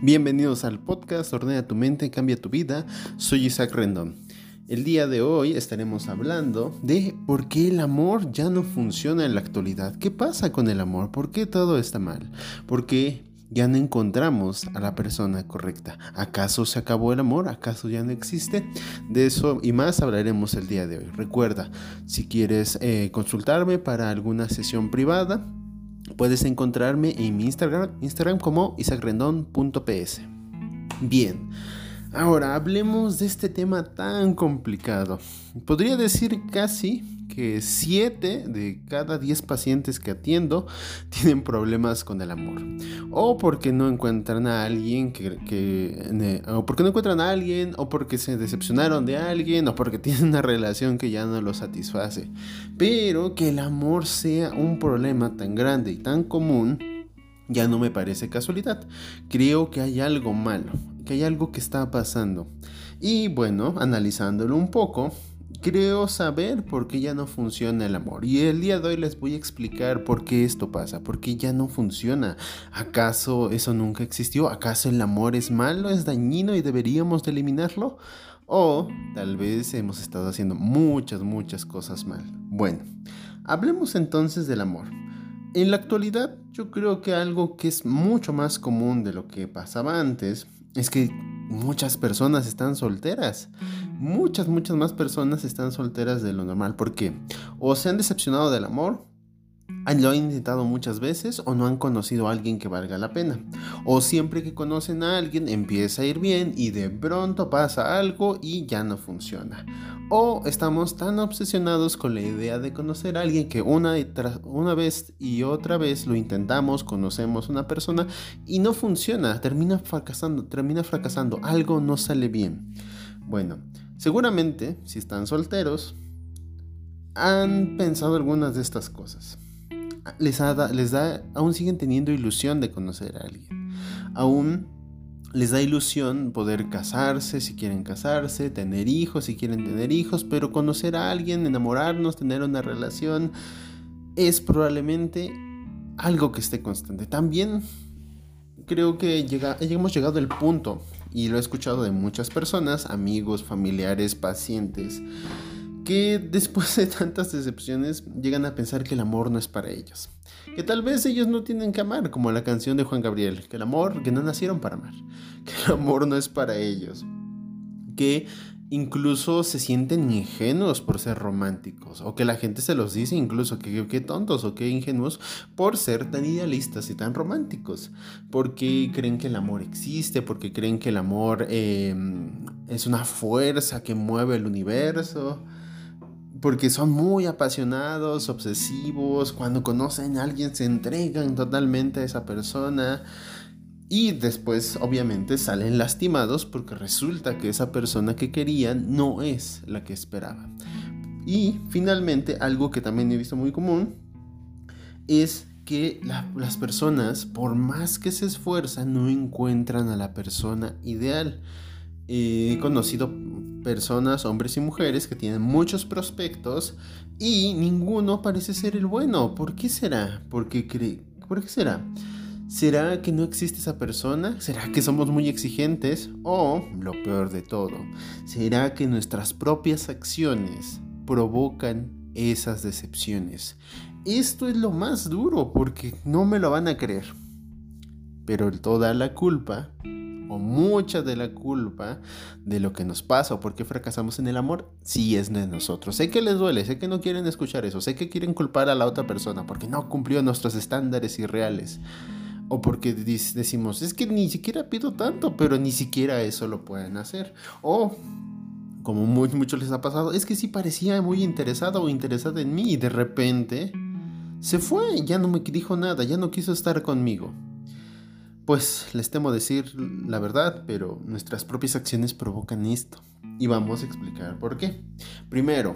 Bienvenidos al podcast Ordena tu mente, cambia tu vida. Soy Isaac Rendón. El día de hoy estaremos hablando de por qué el amor ya no funciona en la actualidad. ¿Qué pasa con el amor? ¿Por qué todo está mal? ¿Por qué ya no encontramos a la persona correcta? ¿Acaso se acabó el amor? ¿Acaso ya no existe? De eso y más hablaremos el día de hoy. Recuerda, si quieres eh, consultarme para alguna sesión privada, Puedes encontrarme en mi Instagram, Instagram como isaacrendon.ps. Bien, ahora hablemos de este tema tan complicado. Podría decir casi que 7 de cada 10 pacientes que atiendo tienen problemas con el amor. O porque no encuentran a alguien que, o porque no encuentran a alguien, o porque se decepcionaron de alguien, o porque tienen una relación que ya no los satisface. Pero que el amor sea un problema tan grande y tan común, ya no me parece casualidad. Creo que hay algo malo, que hay algo que está pasando. Y bueno, analizándolo un poco, Creo saber por qué ya no funciona el amor. Y el día de hoy les voy a explicar por qué esto pasa, por qué ya no funciona. ¿Acaso eso nunca existió? ¿Acaso el amor es malo, es dañino y deberíamos de eliminarlo? O tal vez hemos estado haciendo muchas, muchas cosas mal. Bueno, hablemos entonces del amor. En la actualidad yo creo que algo que es mucho más común de lo que pasaba antes es que muchas personas están solteras muchas, muchas más personas están solteras de lo normal. porque O se han decepcionado del amor, lo han intentado muchas veces o no han conocido a alguien que valga la pena. O siempre que conocen a alguien empieza a ir bien y de pronto pasa algo y ya no funciona. O estamos tan obsesionados con la idea de conocer a alguien que una, vez y otra vez lo intentamos, conocemos a una persona y no funciona, termina fracasando, termina fracasando, algo no sale bien. Bueno, Seguramente, si están solteros, han pensado algunas de estas cosas. Les, les da, aún siguen teniendo ilusión de conocer a alguien. Aún les da ilusión poder casarse si quieren casarse, tener hijos si quieren tener hijos, pero conocer a alguien, enamorarnos, tener una relación, es probablemente algo que esté constante. También creo que llega, hemos llegado al punto y lo he escuchado de muchas personas, amigos, familiares, pacientes, que después de tantas decepciones llegan a pensar que el amor no es para ellos. Que tal vez ellos no tienen que amar, como la canción de Juan Gabriel, que el amor, que no nacieron para amar, que el amor no es para ellos. Que incluso se sienten ingenuos por ser románticos, o que la gente se los dice incluso que qué tontos o qué ingenuos por ser tan idealistas y tan románticos, porque creen que el amor existe, porque creen que el amor em, es una fuerza que mueve el universo, porque son muy apasionados, obsesivos, cuando conocen a alguien se entregan totalmente a esa persona. Y después obviamente salen lastimados porque resulta que esa persona que querían no es la que esperaban. Y finalmente algo que también he visto muy común es que las personas, por más que se esfuerzan, no encuentran a la persona ideal. He conocido personas, hombres y mujeres, que tienen muchos prospectos y ninguno parece ser el bueno. ¿Por qué será? ¿Por qué, ¿Por qué será? ¿Será que no existe esa persona? ¿Será que somos muy exigentes? O, lo peor de todo, ¿será que nuestras propias acciones provocan esas decepciones? Esto es lo más duro porque no me lo van a creer. Pero toda la culpa, o mucha de la culpa de lo que nos pasa o por qué fracasamos en el amor, sí es de nosotros. Sé que les duele, sé que no quieren escuchar eso, sé que quieren culpar a la otra persona porque no cumplió nuestros estándares irreales. O porque decimos, es que ni siquiera pido tanto, pero ni siquiera eso lo pueden hacer. O, como muy, muchos les ha pasado, es que sí parecía muy interesado o interesada en mí y de repente se fue, ya no me dijo nada, ya no quiso estar conmigo. Pues les temo decir la verdad, pero nuestras propias acciones provocan esto. Y vamos a explicar por qué. Primero,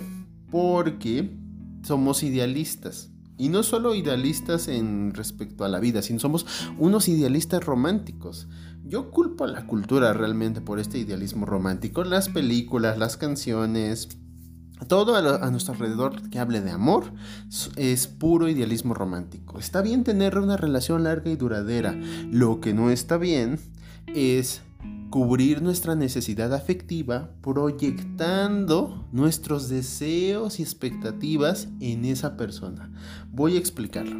porque somos idealistas. Y no solo idealistas en respecto a la vida, sino somos unos idealistas románticos. Yo culpo a la cultura realmente por este idealismo romántico. Las películas, las canciones, todo a, nuestro alrededor que hable de amor es puro idealismo romántico. Está bien tener una relación larga y duradera. Lo que no está bien es cubrir nuestra necesidad afectiva proyectando nuestros deseos y expectativas en esa persona. Voy a explicarlo.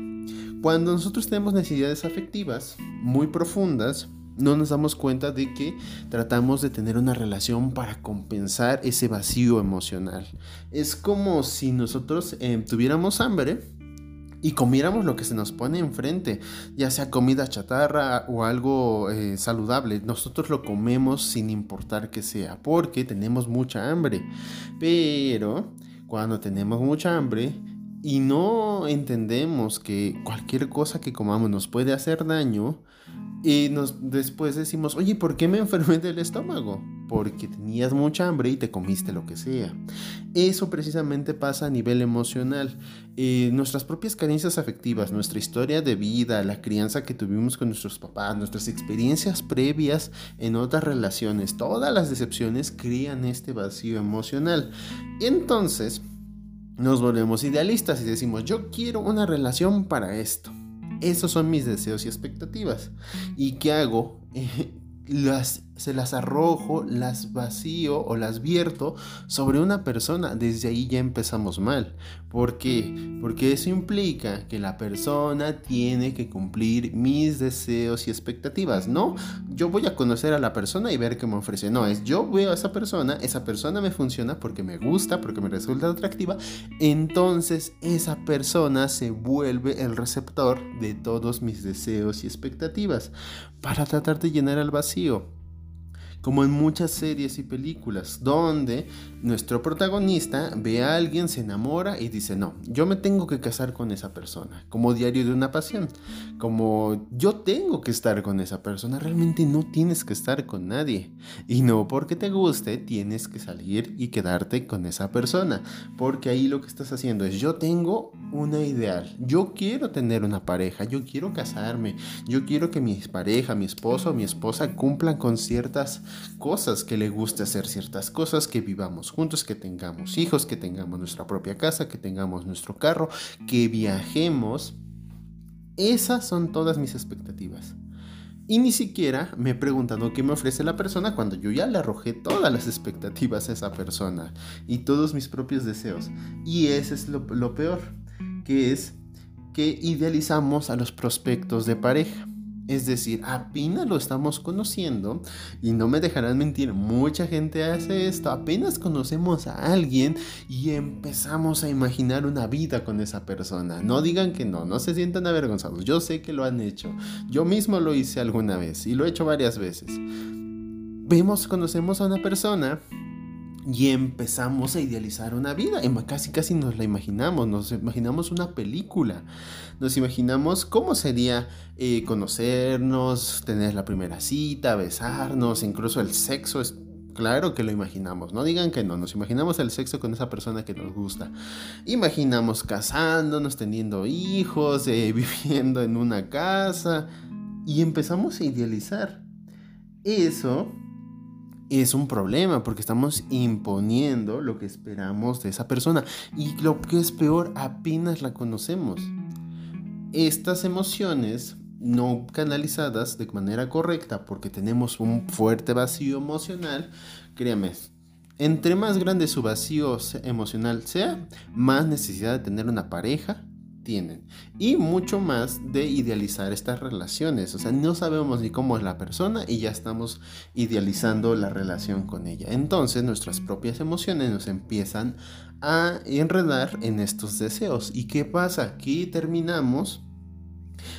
Cuando nosotros tenemos necesidades afectivas muy profundas, no nos damos cuenta de que tratamos de tener una relación para compensar ese vacío emocional. Es como si nosotros eh, tuviéramos hambre y comiéramos lo que se nos pone enfrente, ya sea comida chatarra o algo eh, saludable. Nosotros lo comemos sin importar que sea, porque tenemos mucha hambre. Pero cuando tenemos mucha hambre y no entendemos que cualquier cosa que comamos nos puede hacer daño, y nos, después decimos, oye, ¿por qué me enfermé del estómago? Porque tenías mucha hambre y te comiste lo que sea. Eso precisamente pasa a nivel emocional. Eh, nuestras propias carencias afectivas, nuestra historia de vida, la crianza que tuvimos con nuestros papás, nuestras experiencias previas en otras relaciones, todas las decepciones crean este vacío emocional. Entonces nos volvemos idealistas y decimos, yo quiero una relación para esto esos son mis deseos y expectativas. ¿Y qué hago? las, se las arrojo, las vacío o las vierto sobre una persona. Desde ahí ya empezamos mal. ¿Por qué? Porque eso implica que la persona tiene que cumplir mis deseos y expectativas. No, yo voy a conocer a la persona y ver qué me ofrece. No, es yo veo a esa persona, esa persona me funciona porque me gusta, porque me resulta atractiva. Entonces esa persona se vuelve el receptor de todos mis deseos y expectativas para tratar de llenar el vacío como en muchas series y películas, donde nuestro protagonista ve a alguien, se enamora y dice, no, yo me tengo que casar con esa persona, como diario de una pasión, como yo tengo que estar con esa persona, realmente no tienes que estar con nadie. Y no porque te guste, tienes que salir y quedarte con esa persona, porque ahí lo que estás haciendo es, yo tengo una ideal, yo quiero tener una pareja, yo quiero casarme, yo quiero que mi pareja, mi esposo o mi esposa cumplan con ciertas cosas, que le guste hacer ciertas cosas, que vivamos juntos, que tengamos hijos, que tengamos nuestra propia casa, que tengamos nuestro carro, que viajemos. Esas son todas mis expectativas. Y ni siquiera me he preguntado qué me ofrece la persona cuando yo ya le arrojé todas las expectativas a esa persona y todos mis propios deseos. Y ese es lo, lo peor, que es que idealizamos a los prospectos de pareja. Es decir, apenas lo estamos conociendo y no me dejarán mentir, mucha gente hace esto, apenas conocemos a alguien y empezamos a imaginar una vida con esa persona. No digan que no, no se sientan avergonzados, yo sé que lo han hecho, yo mismo lo hice alguna vez y lo he hecho varias veces. Vemos, conocemos a una persona y empezamos a idealizar una vida. Y casi casi nos la imaginamos, nos imaginamos una película. Nos imaginamos cómo sería eh, conocernos, tener la primera cita, besarnos, incluso el sexo es Claro que lo imaginamos, no digan que no, nos imaginamos el sexo con esa persona que nos gusta. Imaginamos casándonos, teniendo hijos, eh, viviendo en una casa y empezamos a idealizar. Eso es un problema porque estamos imponiendo lo que esperamos de esa persona y lo que es peor, apenas la conocemos. Estas emociones no canalizadas de manera correcta porque tenemos un fuerte vacío emocional, créame, entre más grande su vacío emocional sea, más necesidad de tener una pareja tienen. Y mucho más de idealizar estas relaciones. O sea, no sabemos ni cómo es la persona y ya estamos idealizando la relación con ella. Entonces nuestras propias emociones nos empiezan a enredar en estos deseos. ¿Y qué pasa? Aquí terminamos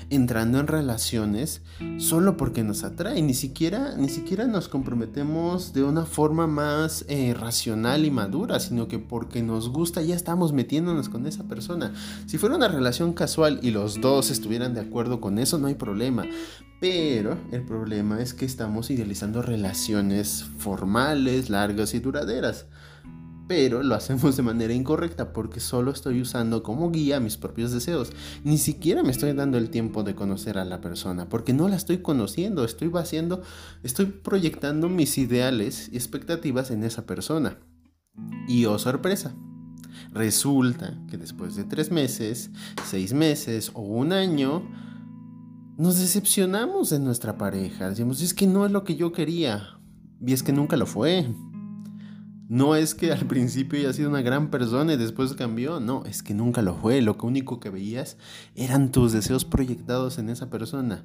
entrando en relaciones solo porque nos atrae, ni siquiera, ni siquiera nos comprometemos de una forma más eh, racional y madura, sino que porque nos gusta ya estamos metiéndonos con esa persona. Si fuera una relación casual y los dos estuvieran de acuerdo con eso, no hay problema. Pero el problema es que estamos idealizando relaciones formales, largas y duraderas pero lo hacemos de manera incorrecta porque solo estoy usando como guía mis propios deseos. Ni siquiera me estoy dando el tiempo de conocer a la persona porque no la estoy conociendo, estoy vaciando, estoy proyectando mis ideales y expectativas en esa persona. Y oh sorpresa, resulta que después de tres meses, seis meses o un año, nos decepcionamos de nuestra pareja. Decimos, es que no es lo que yo quería. Y es que nunca lo fue. No es que al principio haya sido una gran persona y después cambió, no, es que nunca lo fue. Lo único que veías eran tus deseos proyectados en esa persona.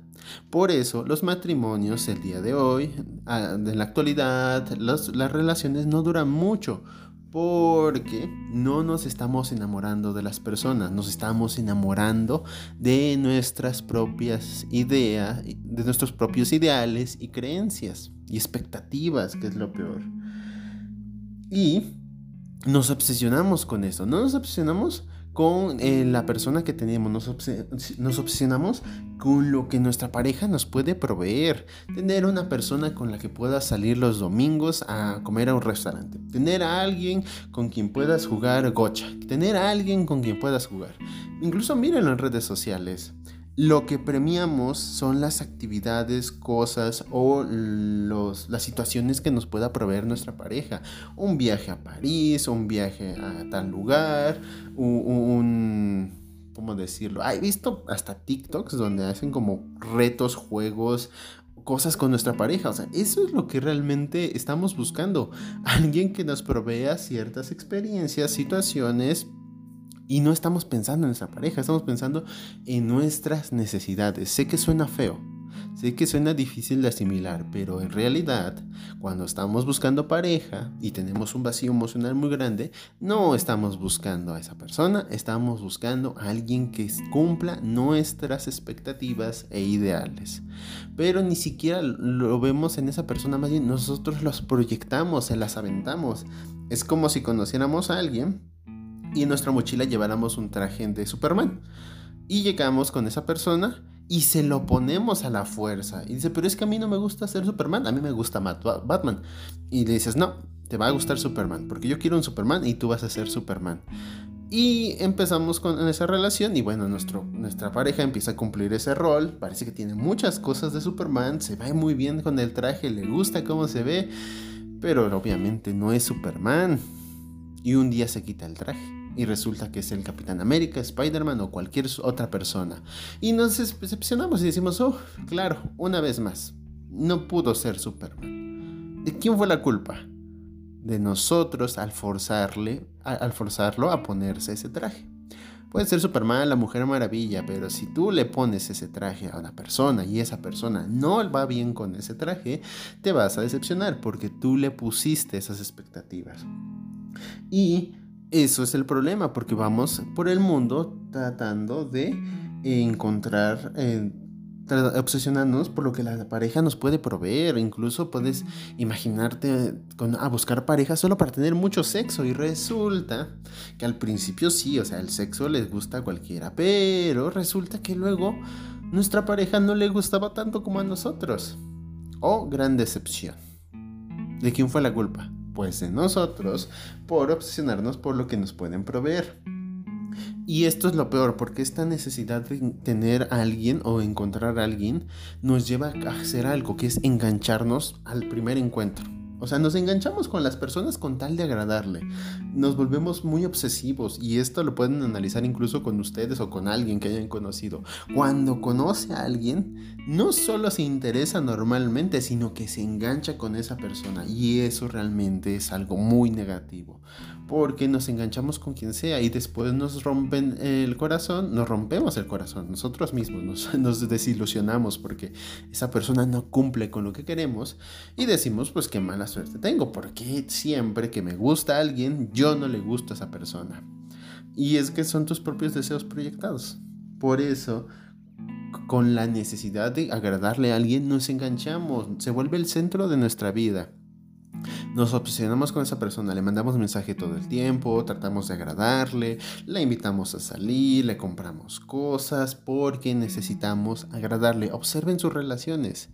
Por eso los matrimonios el día de hoy, en la actualidad, las relaciones no duran mucho. Porque no nos estamos enamorando de las personas, nos estamos enamorando de nuestras propias ideas, de nuestros propios ideales y creencias y expectativas, que es lo peor. Y nos obsesionamos con eso. No nos obsesionamos con eh, la persona que tenemos, nos, nos, obsesionamos con lo que nuestra pareja nos puede proveer. Tener una persona con la que puedas salir los domingos a comer a un restaurante. Tener a alguien con quien puedas jugar gocha. Tener a alguien con quien puedas jugar. Incluso mírenlo en redes sociales. Lo que premiamos son las actividades, cosas o las situaciones que nos pueda proveer nuestra pareja. Un viaje a París, un viaje a tal lugar, un... ¿Cómo decirlo? He visto hasta TikToks donde hacen como retos, juegos, cosas con nuestra pareja. O sea, eso es lo que realmente estamos buscando. Alguien que nos provea ciertas experiencias, situaciones y no estamos pensando en nuestra pareja, estamos pensando en nuestras necesidades. Sé que suena feo, sé que suena difícil de asimilar, pero en realidad, cuando estamos buscando pareja y tenemos un vacío emocional muy grande, no estamos buscando a esa persona, estamos buscando a alguien que cumpla nuestras expectativas e ideales. Pero ni siquiera lo vemos en esa persona, más bien nosotros los proyectamos, se las aventamos. Es como si conociéramos a alguien y en nuestra mochila lleváramos un traje de Superman. Y llegamos con esa persona y se lo ponemos a la fuerza. Y dice, pero es que a mí no me gusta ser Superman, a mí me gusta Batman. Y le dices, no, te va a gustar Superman, porque yo quiero un Superman y tú vas a ser Superman. Y empezamos con esa relación y bueno, nuestro, nuestra pareja empieza a cumplir ese rol, parece que tiene muchas cosas de Superman, se ve muy bien con el traje, le gusta cómo se ve, pero obviamente no es Superman. Y un día se quita el traje y resulta que es el Capitán América, Spider-Man o cualquier otra persona. Y nos decepcionamos y decimos, oh, claro, una vez más, no pudo ser Superman. ¿De quién fue la culpa? De nosotros al forzarle, al forzarlo a ponerse ese traje. Puede ser Superman, la Mujer Maravilla, pero si tú le pones ese traje a una persona y esa persona no va bien con ese traje, te vas a decepcionar porque tú le pusiste esas expectativas. Y eso es el problema, porque vamos por el mundo tratando de encontrar, eh, obsesionarnos por lo que la pareja nos puede proveer. Incluso puedes imaginarte a buscar pareja solo para tener mucho sexo. Y resulta que al principio sí, o sea, el sexo les gusta a cualquiera, pero resulta que luego nuestra pareja no le gustaba tanto como a nosotros. Oh, gran decepción. ¿De quién fue la culpa? Pues de nosotros por obsesionarnos por lo que nos pueden proveer. Y esto es lo peor, porque esta necesidad de tener a alguien o encontrar a alguien nos lleva a hacer algo, que es engancharnos al primer encuentro. O sea, nos enganchamos con las personas con tal de agradarle. Nos volvemos muy obsesivos y esto lo pueden analizar incluso con ustedes o con alguien que hayan conocido. Cuando conoce a alguien, no solo se interesa normalmente, sino que se engancha con esa persona y eso realmente es algo muy negativo porque nos enganchamos con quien sea y después nos rompen el corazón, nos rompemos el corazón nosotros mismos, nos, desilusionamos porque esa persona no cumple con lo que queremos y decimos pues qué mala suerte tengo, porque siempre que me gusta alguien yo no le gusto a esa persona. Y es que son tus propios deseos proyectados. Por eso con la necesidad de agradarle a alguien nos enganchamos, se vuelve el centro de nuestra vida. Nos obsesionamos con esa persona, le mandamos mensaje todo el tiempo, tratamos de agradarle, la invitamos a salir, le compramos cosas porque necesitamos agradarle. Observen sus relaciones.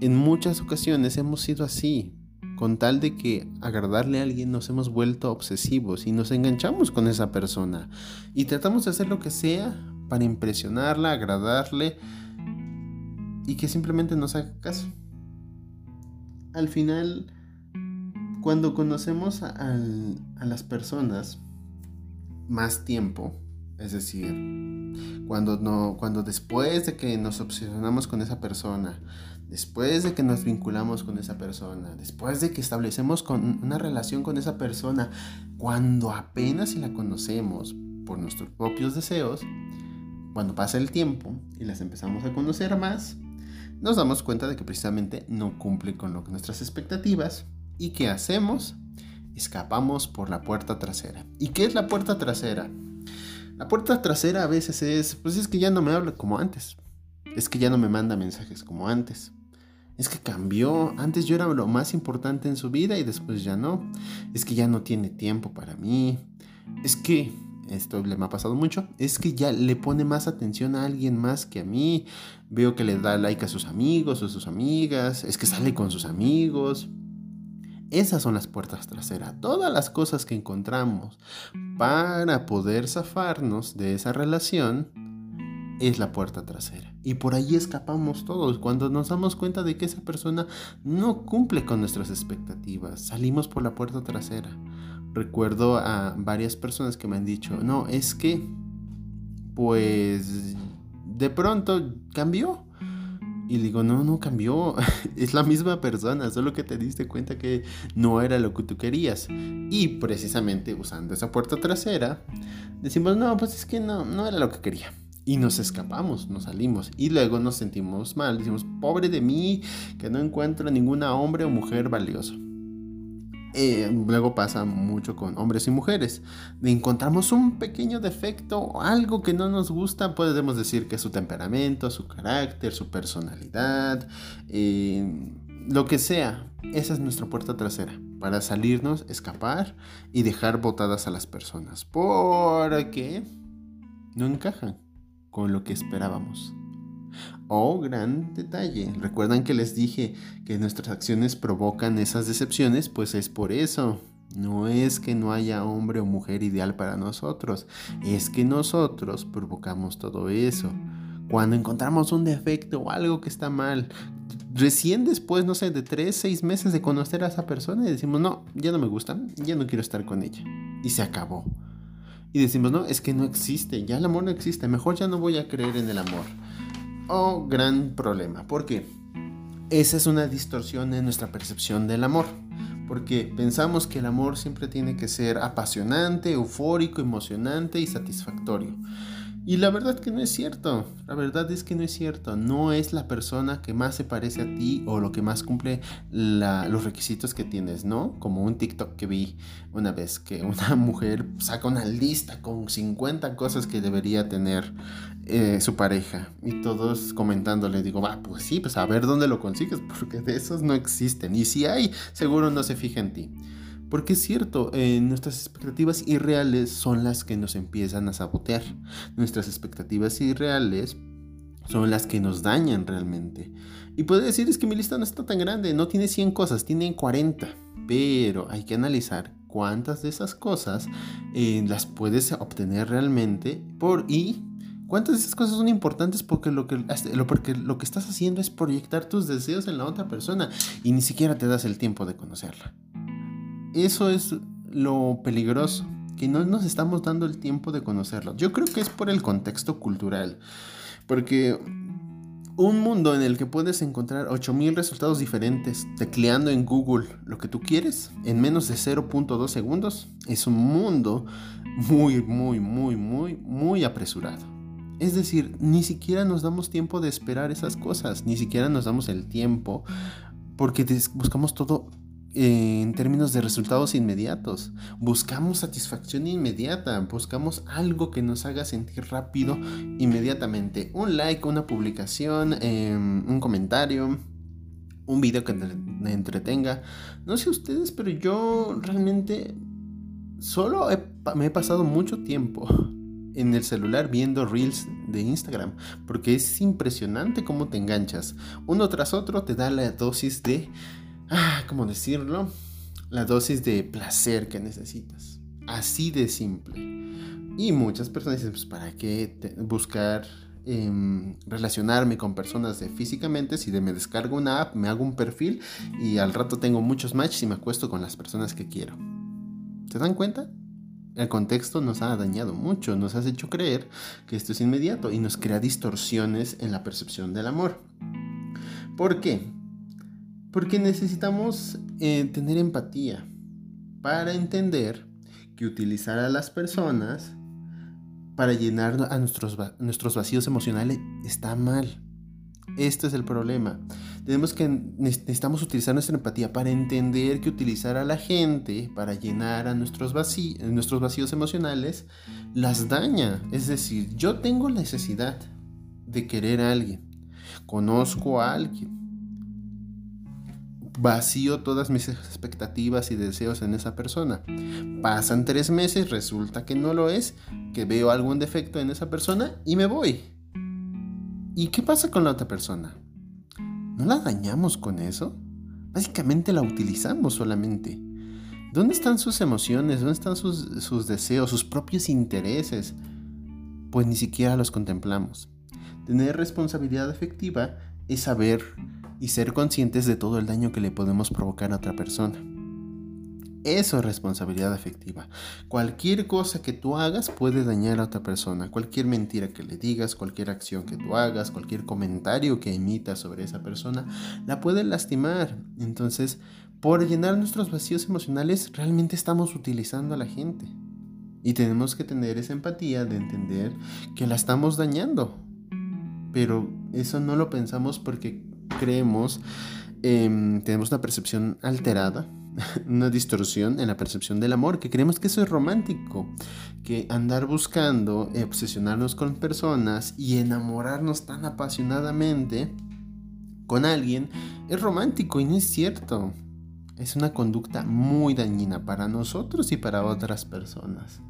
En muchas ocasiones hemos sido así. Con tal de que agradarle a alguien nos hemos vuelto obsesivos y nos enganchamos con esa persona. Y tratamos de hacer lo que sea para impresionarla, agradarle y que simplemente nos haga caso. Al final cuando conocemos a, las personas más tiempo, es decir, Cuando, no, cuando después de que nos obsesionamos con esa persona, después de que nos vinculamos con esa persona, después de que establecemos con una relación con esa persona, cuando apenas la conocemos por nuestros propios deseos, cuando pasa el tiempo y las empezamos a conocer más, nos damos cuenta de que precisamente no cumple con lo nuestras expectativas y ¿qué hacemos? Escapamos por la puerta trasera. ¿Y qué es la puerta trasera? La puerta trasera a veces es, pues es que ya no me habla como antes. Es que ya no me manda mensajes como antes. Es que cambió. Antes yo era lo más importante en su vida y después ya no. Es que ya no tiene tiempo para mí. Es que esto le me ha pasado mucho, es que ya le pone más atención a alguien más que a mí. Veo que le da like a sus amigos o sus amigas, es que sale con sus amigos. Esas son las puertas traseras. Todas las cosas que encontramos para poder zafarnos de esa relación es la puerta trasera. Y por ahí escapamos todos. Cuando nos damos cuenta de que esa persona no cumple con nuestras expectativas, salimos por la puerta trasera recuerdo a varias personas que me han dicho, no, es que, pues, de pronto cambió. Y digo, no, no cambió, es la misma persona, solo que te diste cuenta que no era lo que tú querías. Y precisamente usando esa puerta trasera, decimos, no, pues es que no, no era lo que quería. Y nos escapamos, nos salimos. Y luego nos sentimos mal, decimos, pobre de mí, que no encuentro ninguna hombre o mujer valioso. Eh, luego pasa mucho con hombres y mujeres. Encontramos un pequeño defecto, algo que no nos gusta, podemos decir que es su temperamento, su carácter, su personalidad, eh, lo que sea. Esa es nuestra puerta trasera para salirnos, escapar y dejar botadas a las personas. Porque no encajan con lo que esperábamos. Oh, gran detalle. ¿Recuerdan que les dije que nuestras acciones provocan esas decepciones? Pues es por eso. No es que no haya hombre o mujer ideal para nosotros, es que nosotros provocamos todo eso. Cuando encontramos un defecto o algo que está mal, recién después, no sé, de 3, 6 meses de conocer a esa persona y decimos, no, ya no me gusta, ya no quiero estar con ella. Y se acabó. Y decimos, no, es que no existe, ya el amor no existe, mejor ya no voy a creer en el amor oh, gran problema. porque Esa es una distorsión en nuestra percepción del amor. Porque pensamos que el amor siempre tiene que ser apasionante, eufórico, emocionante y satisfactorio. Y la verdad que no es cierto, la verdad es que no es cierto, no es la persona que más se parece a ti o lo que más cumple los requisitos que tienes, ¿no? Como un TikTok que vi una vez, que una mujer saca una lista con 50 cosas que debería tener eh, su pareja y todos comentándole, digo, va, pues sí, pues a ver dónde lo consigues, porque de esos no existen, y si hay, seguro no se fija en ti. Porque es cierto, eh, nuestras expectativas irreales son las que nos empiezan a sabotear. Nuestras expectativas irreales son las que nos dañan realmente. Y puedo decir es que mi lista no está tan grande, no tiene 100 cosas, tiene 40. Pero hay que analizar cuántas de esas cosas eh, las puedes obtener realmente por y cuántas de esas cosas son importantes porque lo que, lo, porque lo que estás haciendo es proyectar tus deseos en la otra persona y ni siquiera te das el tiempo de conocerla. Eso es lo peligroso, que no nos estamos dando el tiempo de conocerlo. Yo creo que es por el contexto cultural, porque un mundo en el que puedes encontrar 8000 resultados diferentes tecleando en Google lo que tú quieres en menos de 0.2 segundos es un mundo muy, muy, muy, muy, muy apresurado. Es decir, ni siquiera nos damos tiempo de esperar esas cosas, ni siquiera nos damos el tiempo porque buscamos todo en términos de resultados inmediatos. Buscamos satisfacción inmediata, buscamos algo que nos haga sentir rápido inmediatamente. Un like, una publicación, em, un comentario, un video que me entretenga. No sé ustedes, pero yo realmente solo me he pasado mucho tiempo en el celular viendo reels de Instagram, porque es impresionante cómo te enganchas. Uno tras otro te da la dosis de ah, ¿cómo decirlo? La dosis de placer que necesitas. Así de simple. Y muchas personas dicen, pues, ¿para qué buscar em, relacionarme con personas físicamente si de me descargo una app, me hago un perfil y al rato tengo muchos matches y me acuesto con las personas que quiero? ¿Se dan cuenta? El contexto nos ha dañado mucho, nos has hecho creer que esto es inmediato y nos crea distorsiones en la percepción del amor. ¿Por qué? Porque necesitamos eh, tener empatía para entender que utilizar a las personas para llenar a nuestros, nuestros vacíos emocionales está mal. Este es el problema. Tenemos que necesitamos utilizar nuestra empatía para entender que utilizar a la gente para llenar a nuestros, vacíos, nuestros vacíos emocionales las daña. Es decir, yo tengo necesidad de querer a alguien. Conozco a alguien. Vacío todas mis expectativas y deseos en esa persona. Pasan tres meses, resulta que no lo es, que veo algún defecto en esa persona y me voy. ¿Y qué pasa con la otra persona? ¿No la dañamos con eso? Básicamente la utilizamos solamente. ¿Dónde están sus emociones? ¿Dónde están sus, deseos, sus propios intereses? Pues ni siquiera los contemplamos. Tener responsabilidad efectiva es saber y ser conscientes de todo el daño que le podemos provocar a otra persona. Eso es responsabilidad afectiva. Cualquier cosa que tú hagas puede dañar a otra persona. Cualquier mentira que le digas, cualquier acción que tú hagas, cualquier comentario que emitas sobre esa persona, la puede lastimar. Entonces, por llenar nuestros vacíos emocionales, realmente estamos utilizando a la gente. Y tenemos que tener esa empatía de entender que la estamos dañando. Pero eso no lo pensamos porque creemos, em, tenemos una percepción alterada una distorsión en la percepción del amor, que creemos que eso es romántico, que andar buscando, obsesionarnos con personas y enamorarnos tan apasionadamente con alguien es romántico y no es cierto. Es una conducta muy dañina para nosotros y para otras personas,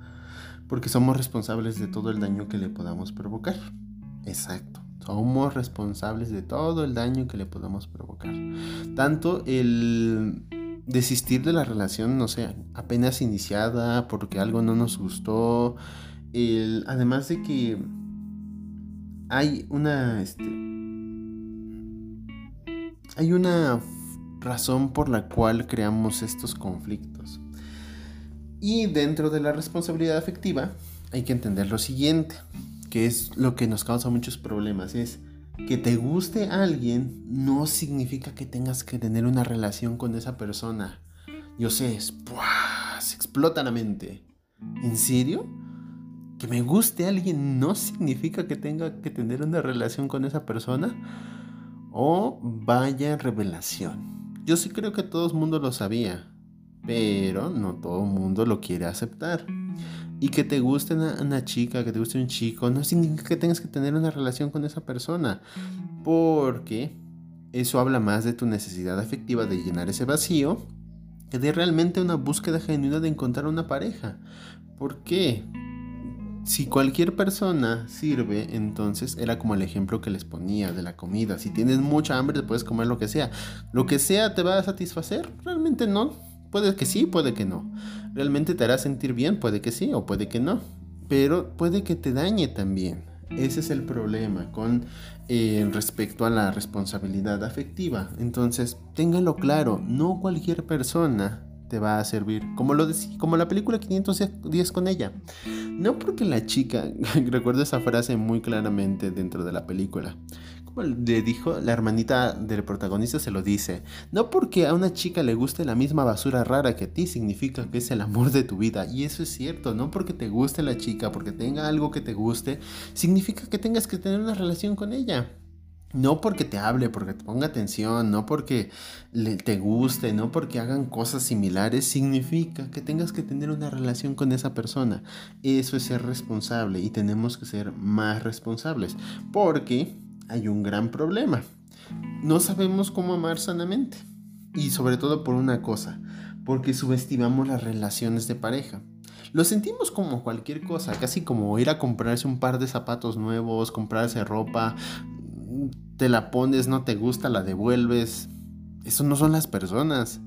porque somos responsables de todo el daño que le podamos provocar. Exacto. Somos responsables de todo el daño que le podamos provocar. Tanto el desistir de la relación, no sé, apenas iniciada, porque algo no nos gustó. además de que hay una, este, hay una razón por la cual creamos estos conflictos. Y dentro de la responsabilidad afectiva hay que entender lo siguiente, que es lo que nos causa muchos problemas, es que te guste alguien no significa que tengas que tener una relación con esa persona. Yo sé, es, se explota la mente. ¿En serio? Que me guste alguien no significa que tenga que tener una relación con esa persona. O vaya revelación. Yo sí creo que todo el mundo lo sabía, pero no todo el mundo lo quiere aceptar. Y que te guste una, chica, que te guste un chico, no significa que tengas que tener una relación con esa persona. Porque eso habla más de tu necesidad afectiva de llenar ese vacío que de realmente una búsqueda genuina de encontrar una pareja. ¿Por qué? Si cualquier persona sirve, entonces era como el ejemplo que les ponía de la comida. Si tienes mucha hambre, te puedes comer lo que sea. Lo que sea te va a satisfacer. Realmente no. Puede que sí, puede que no. Realmente te hará sentir bien, puede que sí o puede que no. Pero puede que te dañe también. Ese es el problema con eh, respecto a la responsabilidad afectiva. Entonces, téngalo claro, no cualquier persona te va a servir. Como, lo como la película 510 con ella. No porque la chica, recuerdo esa frase muy claramente dentro de la película, le dijo la hermanita del protagonista, se lo dice. No porque a una chica le guste la misma basura rara que a ti significa que es el amor de tu vida. Y eso es cierto, no porque te guste la chica, porque tenga algo que te guste, significa que tengas que tener una relación con ella. No porque te hable, porque te ponga atención, no porque le, te guste, no porque hagan cosas similares, significa que tengas que tener una relación con esa persona. Eso es ser responsable y tenemos que ser más responsables. Porque hay un gran problema. No sabemos cómo amar sanamente. Y sobre todo por una cosa, porque subestimamos las relaciones de pareja. Lo sentimos como cualquier cosa, casi como ir a comprarse un par de zapatos nuevos, comprarse ropa, te la pones, no te gusta, la devuelves. Eso no son las personas.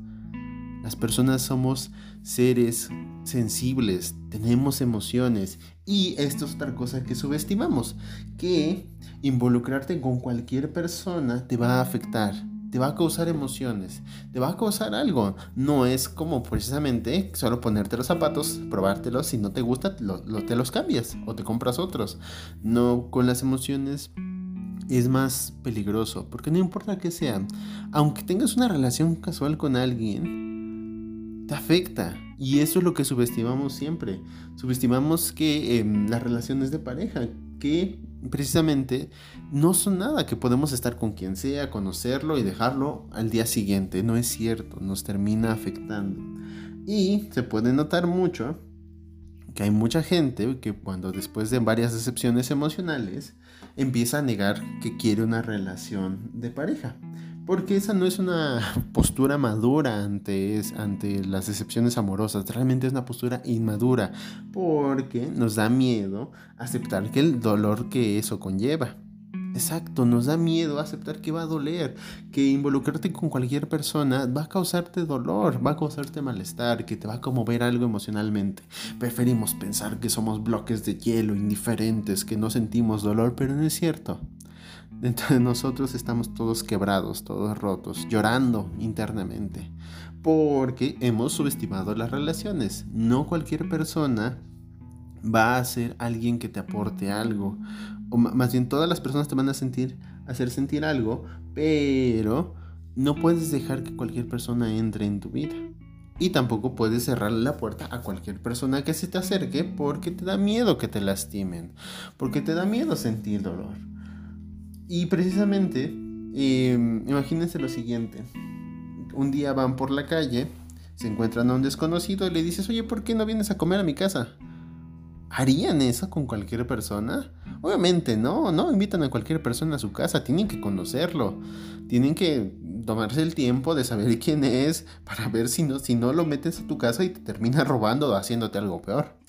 Las personas somos seres sensibles, tenemos emociones y esto es otra cosa que subestimamos, que involucrarte con cualquier persona te va a afectar. te va a causar emociones, te va a causar algo. No es como precisamente solo ponerte los zapatos, probártelos, si no te gusta, te los cambias o te compras otros. No, con las emociones es más peligroso, porque no importa que sean, aunque tengas una relación casual con alguien, te afecta. Y eso es lo que subestimamos siempre. Subestimamos que em, las relaciones de pareja, que precisamente no son nada, que podemos estar con quien sea, conocerlo y dejarlo al día siguiente. No es cierto, nos termina afectando. Y se puede notar mucho que hay mucha gente que cuando después de varias decepciones emocionales empieza a negar que quiere una relación de pareja. Porque esa no es una postura madura ante, ante las decepciones amorosas, realmente es una postura inmadura, porque nos da miedo aceptar que el dolor que eso conlleva. Exacto, nos da miedo aceptar que va a doler, que involucrarte con cualquier persona va a causarte dolor, va a causarte malestar, que te va a conmover algo emocionalmente. Preferimos pensar que somos bloques de hielo indiferentes, que no sentimos dolor, pero no es cierto. Dentro de nosotros estamos todos quebrados, todos rotos, llorando internamente, porque hemos subestimado las relaciones. No cualquier persona va a ser alguien que te aporte algo. O más bien todas las personas te van a sentir, hacer sentir algo, pero no puedes dejar que cualquier persona entre en tu vida. Y tampoco puedes cerrar la puerta a cualquier persona que se te acerque porque te da miedo que te lastimen, porque te da miedo sentir dolor. Y precisamente, em, imagínense lo siguiente. Un día van por la calle, se encuentran a un desconocido y le dices, oye, ¿por qué no vienes a comer a mi casa? ¿Harían eso con cualquier persona? Obviamente no, no invitan a cualquier persona a su casa, tienen que conocerlo, tienen que tomarse el tiempo de saber quién es para ver si no, si no lo metes a tu casa y te termina robando o haciéndote algo peor.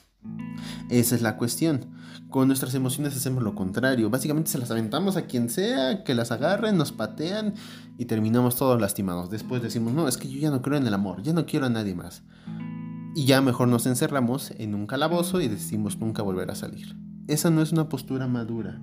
Esa es la cuestión. Con nuestras emociones hacemos lo contrario. Básicamente se las aventamos a quien sea, que las agarren, nos patean y terminamos todos lastimados. Después decimos, no, es que yo ya no creo en el amor, ya no quiero a nadie más. Y ya mejor nos encerramos en un calabozo y decimos nunca volver a salir. Esa no es una postura madura,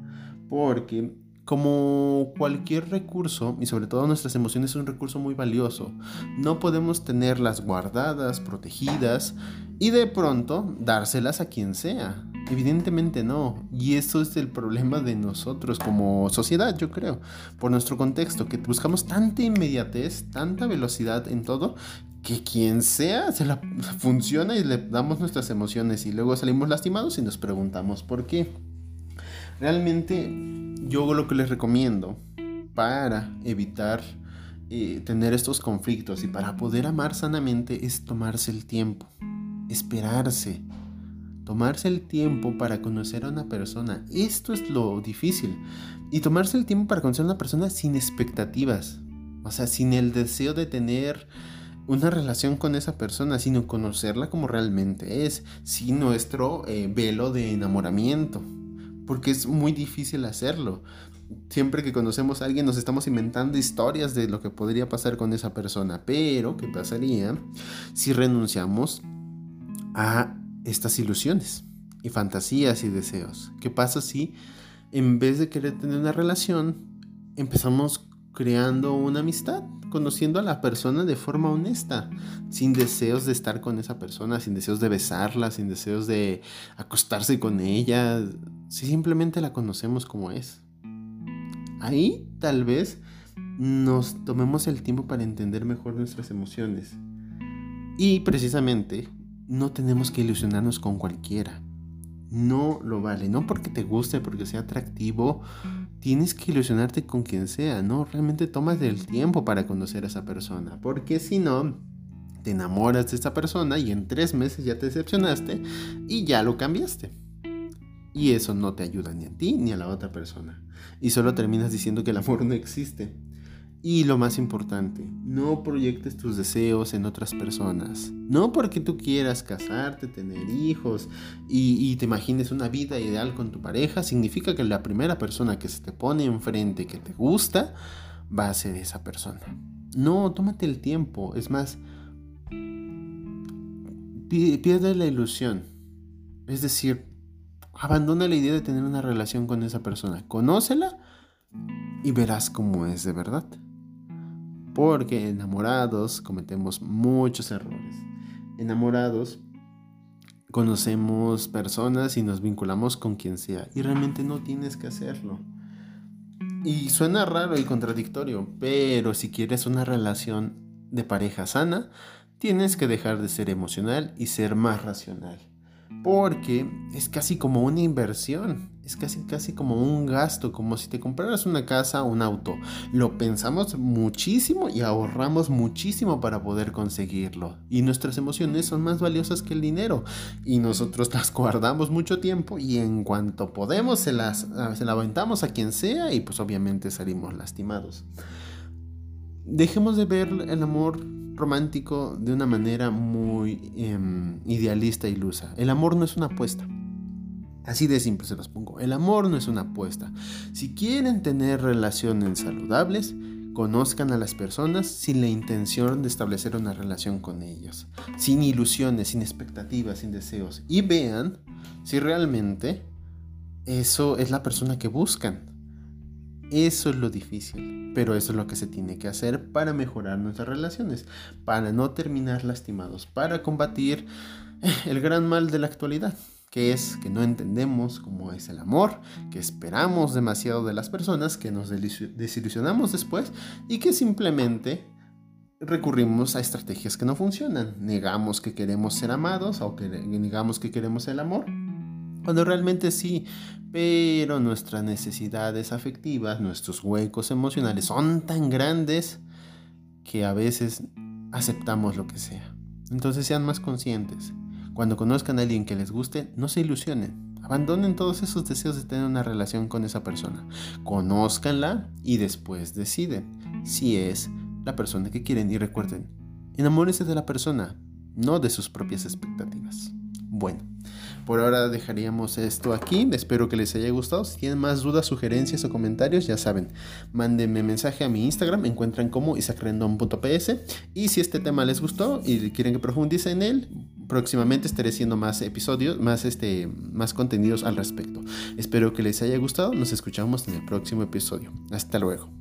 porque como cualquier recurso, y sobre todo nuestras emociones, es un recurso muy valioso. No podemos tenerlas guardadas, protegidas y de pronto dárselas a quien sea. Evidentemente no. Y eso es el problema de nosotros como sociedad, yo creo. Por nuestro contexto, que buscamos tanta inmediatez, tanta velocidad en todo, que quien sea se la funciona y le damos nuestras emociones y luego salimos lastimados y nos preguntamos por qué. Realmente yo lo que les recomiendo para evitar eh, tener estos conflictos y para poder amar sanamente es tomarse el tiempo, esperarse, tomarse el tiempo para conocer a una persona. Esto es lo difícil. Y tomarse el tiempo para conocer a una persona sin expectativas, o sea, sin el deseo de tener una relación con esa persona, sino conocerla como realmente es, sin nuestro eh, velo de enamoramiento, porque es muy difícil hacerlo. Siempre que conocemos a alguien nos estamos inventando historias de lo que podría pasar con esa persona, pero ¿qué pasaría si renunciamos a estas ilusiones y fantasías y deseos? ¿Qué pasa si en vez de querer tener una relación empezamos creando una amistad, conociendo a la persona de forma honesta, sin deseos de estar con esa persona, sin deseos de besarla, sin deseos de acostarse con ella, si simplemente la conocemos como es. Ahí tal vez nos tomemos el tiempo para entender mejor nuestras emociones. Y precisamente no tenemos que ilusionarnos con cualquiera. No lo vale, no porque te guste, porque sea atractivo tienes que ilusionarte con quien sea, ¿no? Realmente tomas el tiempo para conocer a esa persona, porque si no, te enamoras de esa persona y en tres meses ya te decepcionaste y ya lo cambiaste. Y eso no te ayuda ni a ti ni a la otra persona. Y solo terminas diciendo que el amor no existe. Y lo más importante, no proyectes tus deseos en otras personas. No porque tú quieras casarte, tener hijos y, te imagines una vida ideal con tu pareja, significa que la primera persona que se te pone enfrente que te gusta va a ser esa persona. No, tómate el tiempo. Es más, pierde la ilusión. Es decir, abandona la idea de tener una relación con esa persona. Conócela y verás cómo es de verdad. Porque enamorados cometemos muchos errores. Enamorados conocemos personas y nos vinculamos con quien sea. Y realmente no tienes que hacerlo. Y suena raro y contradictorio, pero si quieres una relación de pareja sana, tienes que dejar de ser emocional y ser más racional porque es casi como una inversión, es casi casi como un gasto, como si te compraras una casa o un auto. Lo pensamos muchísimo y ahorramos muchísimo para poder conseguirlo. Y nuestras emociones son más valiosas que el dinero y nosotros las guardamos mucho tiempo y en cuanto podemos se las se la aventamos a quien sea y pues obviamente salimos lastimados. Dejemos de ver el amor romántico de una manera muy em, idealista e ilusa. El amor no es una apuesta. Así de simple se los pongo. El amor no es una apuesta. Si quieren tener relaciones saludables, conozcan a las personas sin la intención de establecer una relación con ellas, sin ilusiones, sin expectativas, sin deseos, y vean si realmente eso es la persona que buscan. Eso es lo difícil, pero eso es lo que se tiene que hacer para mejorar nuestras relaciones, para no terminar lastimados, para combatir el gran mal de la actualidad, que es que no entendemos cómo es el amor, que esperamos demasiado de las personas, que nos desilusionamos después y que simplemente recurrimos a estrategias que no funcionan. Negamos que queremos ser amados o negamos que queremos el amor cuando realmente sí, pero nuestras necesidades afectivas, nuestros huecos emocionales son tan grandes que a veces aceptamos lo que sea. Entonces sean más conscientes. Cuando conozcan a alguien que les guste, no se ilusionen. Abandonen todos esos deseos de tener una relación con esa persona. Conózcanla y después deciden si es la persona que quieren. Y recuerden, enamórense de la persona, no de sus propias expectativas. Bueno, por ahora dejaríamos esto aquí. Espero que les haya gustado. Si tienen más dudas, sugerencias o comentarios, ya saben, mándenme mensaje a mi Instagram. Encuentran como isaacrendon.ps. Y si este tema les gustó y quieren que profundice en él, próximamente estaré haciendo más episodios, más, este, más contenidos al respecto. Espero que les haya gustado. Nos escuchamos en el próximo episodio. Hasta luego.